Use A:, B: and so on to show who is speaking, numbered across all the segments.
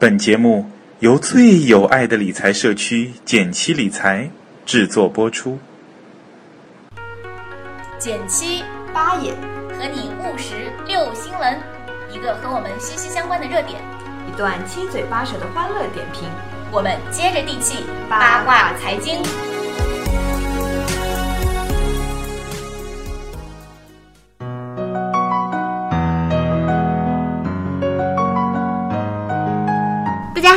A: 本节目由最有爱的理财社区简七理财制作播出。
B: 减七八也和你务实六新闻，一个和我们息息相关的热点，
C: 一段七嘴八舌的欢乐点评。
B: 我们接着地气八卦财经。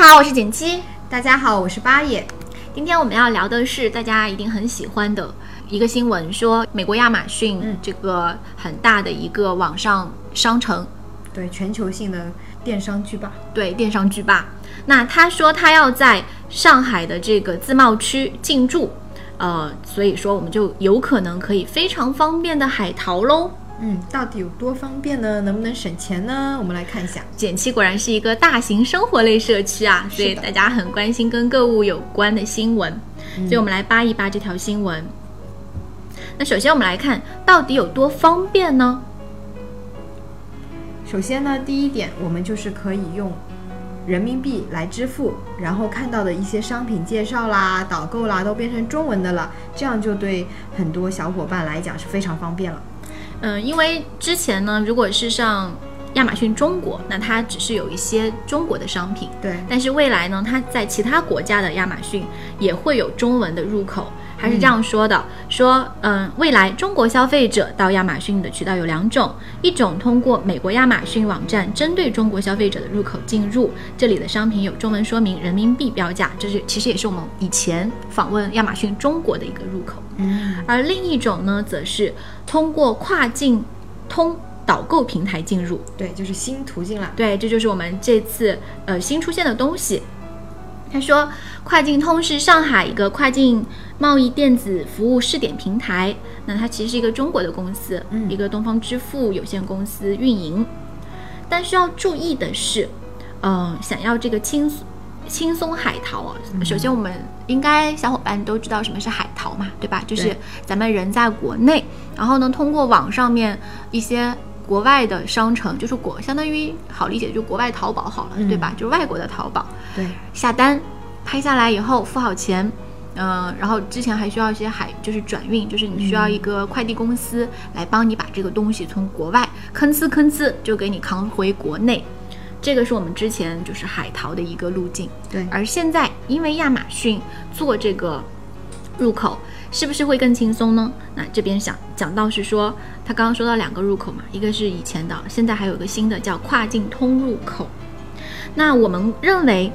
B: 好，我是简七。
C: 大家好，我是八爷。
B: 今天我们要聊的是大家一定很喜欢的一个新闻，说美国亚马逊
C: 嗯
B: 这个很大的一个网上商城，
C: 对，全球性的电商巨霸。
B: 对电商巨霸。那他说他要在上海的这个自贸区进驻，呃，所以说我们就有可能可以非常方便的海淘喽。
C: 嗯，到底有多方便呢？能不能省钱呢？我们来看一下。
B: 简七果然是一个大型生活类社区啊，所以大家很关心跟购物有关的新闻，所以我们来扒一扒这条新闻。那首先我们来看到底有多方便呢？
C: 首先呢，第一点，我们就是可以用人民币来支付，然后看到的一些商品介绍啦、导购啦，都变成中文的了，这样就对很多小伙伴来讲是非常方便了。
B: 嗯，因为之前呢，如果是上亚马逊中国，那它只是有一些中国的商品，
C: 对，
B: 但是未来呢，它在其他国家的亚马逊也会有中文的入口。还是这样说的，说，嗯，未来中国消费者到亚马逊的渠道有两种，一种通过美国亚马逊网站针对中国消费者的入口进入，这里的商品有中文说明，人民币标价，这是其实也是我们以前访问亚马逊中国的一个入口。
C: 嗯，
B: 而另一种呢，则是通过跨境通导购平台进入。
C: 对，就是新途径了。
B: 对，这就是我们这次呃新出现的东西。他说，跨境通是上海一个跨境贸易电子服务试点平台，那它其实是一个中国的公司，
C: 嗯
B: 一个东方支付有限公司运营。但需要注意的是，嗯、想要这个轻松轻松海淘啊，首先我们应该小伙伴都知道什么是海淘嘛，对吧？就是咱们人在国内，然后呢，通过网上面一些国外的商城，就是国相当于好理解，就国外淘宝好了，
C: 嗯。
B: 对吧？就是外国的淘宝，
C: 对，
B: 下单拍下来以后付好钱，嗯、然后之前还需要一些海，就是转运，就是你需要一个快递公司来帮你把这个东西从国外吭哧吭哧就给你扛回国内。这个是我们之前就是海淘的一个路径，
C: 对，
B: 而现在因为亚马逊做这个入口，是不是会更轻松呢？那这边想讲到是说，他刚刚说到两个入口嘛，一个是以前的，现在还有一个新的叫跨境通入口。那我们认为，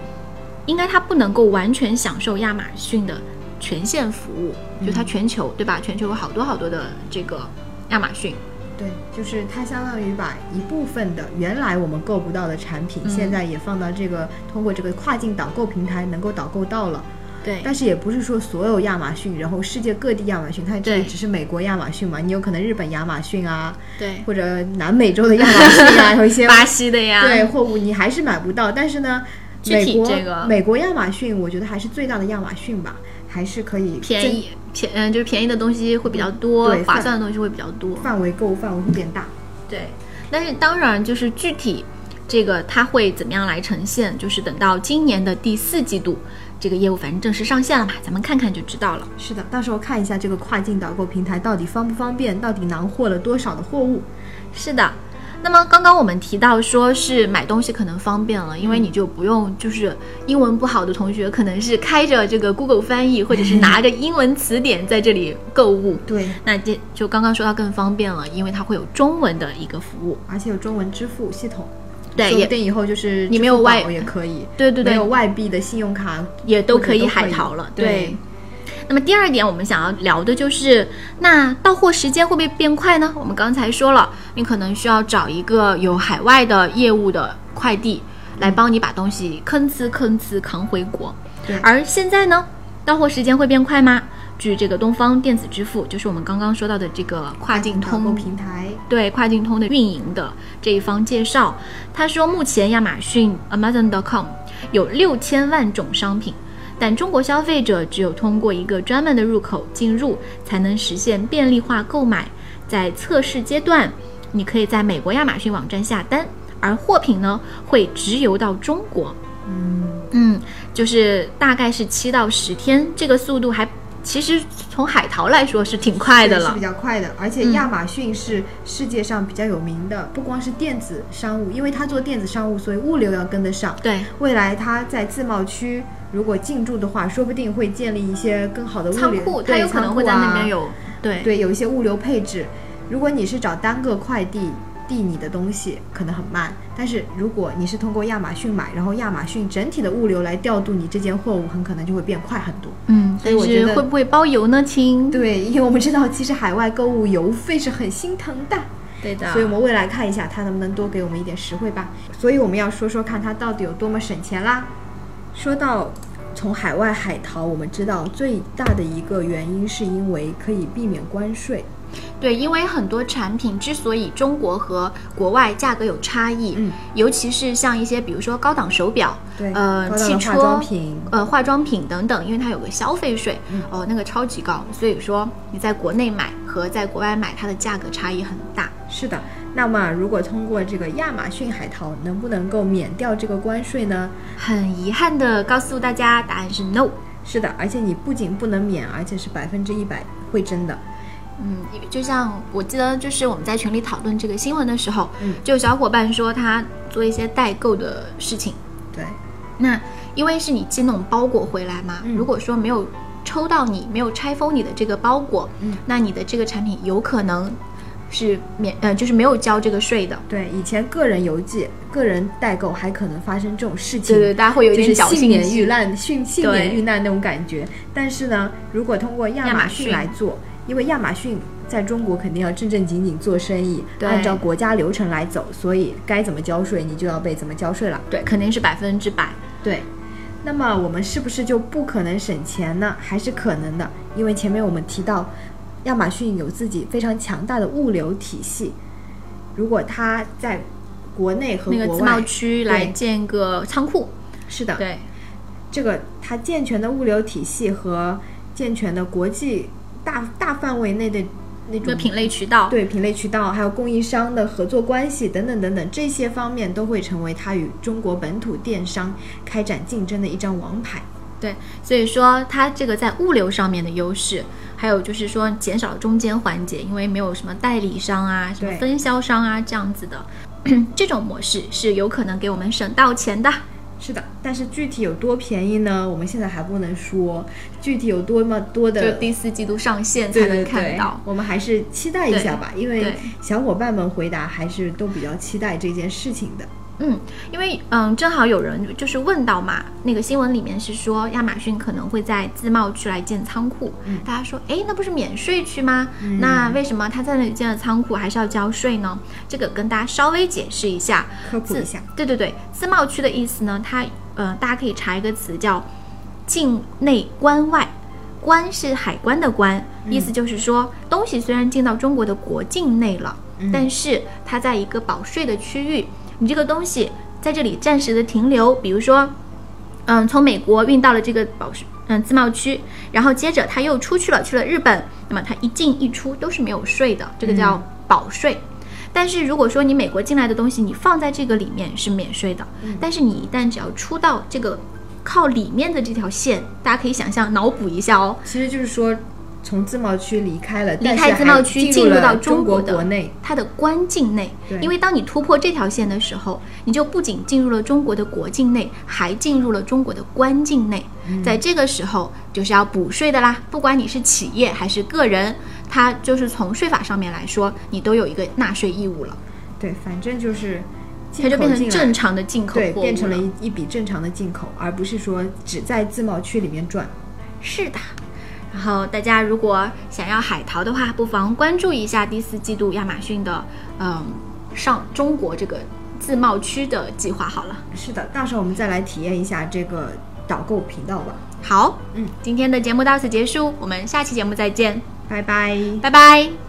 B: 应该它不能够完全享受亚马逊的全线服务，就它全球对吧？全球有好多好多的这个亚马逊，
C: 对，就是它相当于把一部分的原来我们购不到的产品，
B: 嗯
C: 现在也放到这个通过这个跨境导购平台能够导购到了。
B: 对
C: 但是也不是说所有亚马逊，然后世界各地亚马逊，它这里只是美国亚马逊嘛，你有可能日本亚马逊啊，
B: 对，
C: 或者南美洲的亚马逊啊，有一些
B: 巴西的呀，
C: 对货物你还是买不到。但是呢，
B: 具体
C: 美国
B: 这个
C: 美国亚马逊，我觉得还是最大的亚马逊吧，还是可以
B: 便宜便嗯，就是便宜的东西会比较多，
C: 对
B: 划算的东西会比较多。
C: 范围购物范围会变大。
B: 对，但是当然就是具体这个它会怎么样来呈现，就是等到今年的第四季度，这个业务反正正式上线了嘛，咱们看看就知道了。
C: 是的，到时候看一下这个跨境导购平台到底方不方便，到底囊获了多少的货物。
B: 是的。那么刚刚我们提到说是买东西可能方便了，因为你就不用就是英文不好的同学可能是开着这个 Google 翻译，或者是拿着英文词典在这里购物。
C: 对，
B: 那这就刚刚说到更方便了，因为它会有中文的一个服务。
C: 而且有中文支付系统。
B: 对，也
C: 说不定以后就是
B: 你没有外
C: 也可以，
B: 对对对
C: 没有外币的信用卡
B: 也都可以海淘了。
C: 对，
B: 那么第二点，我们想要聊的就是，那到货时间会不会变快呢？我们刚才说了，你可能需要找一个有海外的业务的快递来帮你把东西吭哧吭哧扛回国。
C: 对
B: 而现在呢，到货时间会变快吗？据这个东方电子支付，就是我们刚刚说到的这个跨境通
C: 平台，
B: 对跨境通的运营的这一方介绍，他说目前亚马逊 Amazon.com 有六千万种商品，但中国消费者只有通过一个专门的入口进入，才能实现便利化购买。在测试阶段，你可以在美国亚马逊网站下单，而货品呢会直邮到中国。
C: 嗯，
B: 嗯，就是大概是七到十天，这个速度还其实从海淘来说是挺快的了
C: 是比。较快的。而且
B: 嗯
C: 亚马逊是世界上比较有名的，不光是电子商务，因为它做电子商务，所以物流要跟得上。
B: 对，
C: 未来它在自贸区如果进驻的话，说不定会建立一些更好的物流
B: 仓库它有可能会在那边有，对
C: 对，有一些物流配置。如果你是找单个快递递你的东西，可能很慢；但是如果你是通过亚马逊买，然后亚马逊整体的物流来调度你这件货物，很可能就会变快很多。
B: 嗯，但
C: 所以我觉得
B: 是会不会包邮呢，亲？
C: 对，因为我们知道，其实海外购物邮费是很心疼的，
B: 对的
C: 所以我们未来看一下它能不能多给我们一点实惠吧。所以我们要说说看它到底有多么省钱啦。说到从海外海淘，我们知道最大的一个原因是因为可以避免关税。
B: 对，因为很多产品之所以中国和国外价格有差异，
C: 嗯
B: 尤其是像一些比如说高档手表，
C: 对
B: 呃，汽车、呃，化妆品等等，因为它有个消费税，
C: 嗯
B: 哦，那个超级高，所以说你在国内买和在国外买，它的价格差异很大。
C: 是的，那么如果通过这个亚马逊海淘，能不能够免掉这个关税呢？
B: 很遗憾的告诉大家，答案是 no。
C: 是的，而且你不仅不能免，而且是百分之一百会真的。
B: 嗯，就像我记得，就是我们在群里讨论这个新闻的时候，
C: 嗯。
B: 就有小伙伴说他做一些代购的事情，
C: 对，
B: 那因为是你寄那种包裹回来嘛，
C: 嗯。
B: 如果说没有抽到你，没有拆封你的这个包裹，
C: 嗯。
B: 那你的这个产品有可能是免呃，就是没有交这个税的。
C: 对，以前个人邮寄、个人代购还可能发生这种事情，
B: 对对，大家会有一点侥幸心
C: 免遇难、幸幸免遇难那种感觉。但是呢，如果通过亚马逊
B: 亚马逊。
C: 来做，因为亚马逊在中国肯定要正正经经做生意，按照国家流程来走，所以该怎么交税你就要被怎么交税了。
B: 对，肯定是百分之百。
C: 对，那么我们是不是就不可能省钱呢？还是可能的？因为前面我们提到，亚马逊有自己非常强大的物流体系，如果它在国内和国
B: 那个自贸，区来
C: 对
B: 建个仓库，
C: 是的，
B: 对，
C: 这个它健全的物流体系和健全的国际大大范围内的那种
B: 品类渠道，
C: 对品类渠道，还有供应商的合作关系等等等等，这些方面都会成为它与中国本土电商开展竞争的一张王牌。
B: 对，所以说它这个在物流上面的优势，还有就是说减少中间环节，因为没有什么代理商啊、什么分销商啊这样子的，这种模式是有可能给我们省到钱的。
C: 是的，但是具体有多便宜呢？我们现在还不能说，具体有多么多
B: 就
C: 的。
B: 第四季度上线才能
C: 对对对
B: 看到。，
C: 我们还是期待一下吧，因为小伙伴们回答还是都比较期待这件事情的。
B: 嗯，因为嗯，正好有人就是问到嘛，那个新闻里面是说亚马逊可能会在自贸区来建仓库，
C: 嗯。
B: 大家说，哎，那不是免税区吗？那为什么他在那里建了仓库还是要交税呢？这个跟大家稍微解释一下，
C: 科普一下，
B: 对对对，自贸区的意思呢，它呃，大家可以查一个词叫境内关外。关是海关的关，意思就是说，东西虽然进到中国的国境内了，但是它在一个保税的区域，你这个东西在这里暂时的停留，比如说，嗯，从美国运到了这个保税嗯自贸区，然后接着它又出去了，去了日本，那么它一进一出都是没有税的，这个叫保税。但是如果说你美国进来的东西，你放在这个里面是免税的，但是你一旦只要出到这个靠里面的这条线，大家可以想象脑补一下哦，
C: 其实就是说从自贸区离开了，
B: 离开自贸区
C: 进
B: 入到
C: 中
B: 国的
C: 国内，
B: 它的关境内
C: 对。
B: 因为当你突破这条线的时候，你就不仅进入了中国的国境内，还进入了中国的关境内。
C: 嗯
B: 在这个时候就是要补税的啦，不管你是企业还是个人，它就是从税法上面来说，你都有一个纳税义务了，
C: 对，反正就是
B: 它就变成正常的进口
C: 对，
B: 货物
C: 变成了一一笔正常的进口，而不是说只在自贸区里面赚。
B: 是的。然后大家如果想要海淘的话，不妨关注一下第四季度亚马逊的嗯上中国这个自贸区的计划好了。
C: 是的，到时候我们再来体验一下这个导购频道吧。
B: 好，
C: 嗯，
B: 今天的节目到此结束，我们下期节目再见，
C: 拜拜。
B: 拜拜。